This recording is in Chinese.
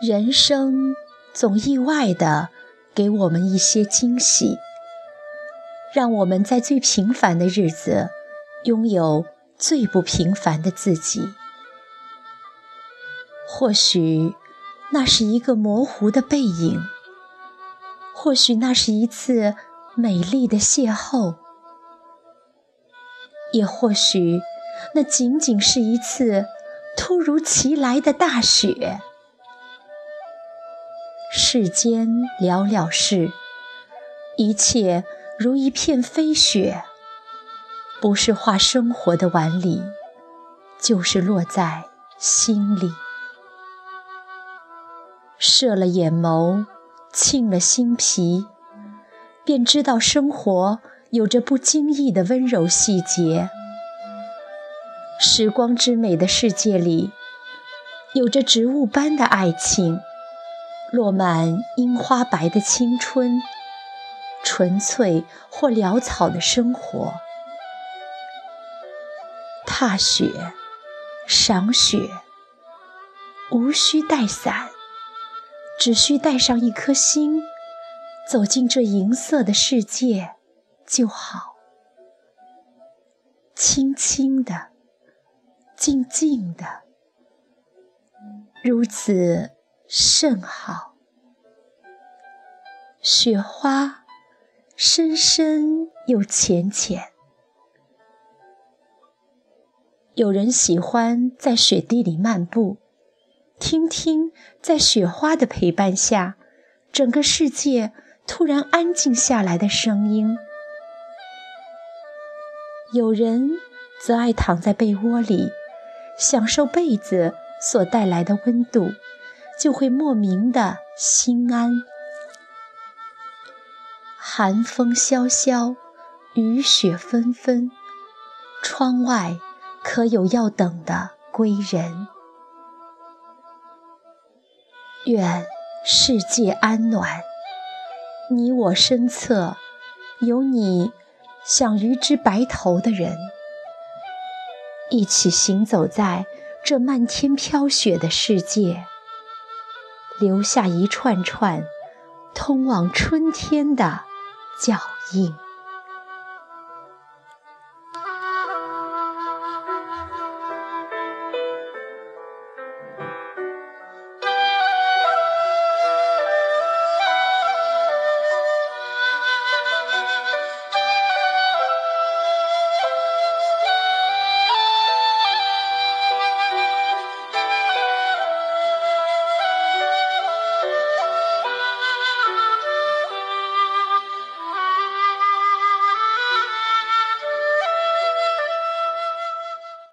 人生总意外的给我们一些惊喜，让我们在最平凡的日子拥有最不平凡的自己。或许那是一个模糊的背影，或许那是一次美丽的邂逅，也或许那仅仅是一次突如其来的大雪。世间寥寥事，一切如一片飞雪，不是画生活的碗里，就是落在心里。射了眼眸，沁了心脾，便知道生活有着不经意的温柔细节。时光之美的世界里，有着植物般的爱情。落满樱花白的青春，纯粹或潦草的生活。踏雪，赏雪，无需带伞，只需带上一颗心，走进这银色的世界就好。轻轻的，静静的，如此。甚好，雪花深深又浅浅。有人喜欢在雪地里漫步，听听在雪花的陪伴下，整个世界突然安静下来的声音。有人则爱躺在被窝里，享受被子所带来的温度。就会莫名的心安。寒风萧萧，雨雪纷纷，窗外可有要等的归人？愿世界安暖，你我身侧有你想与之白头的人，一起行走在这漫天飘雪的世界。留下一串串通往春天的脚印。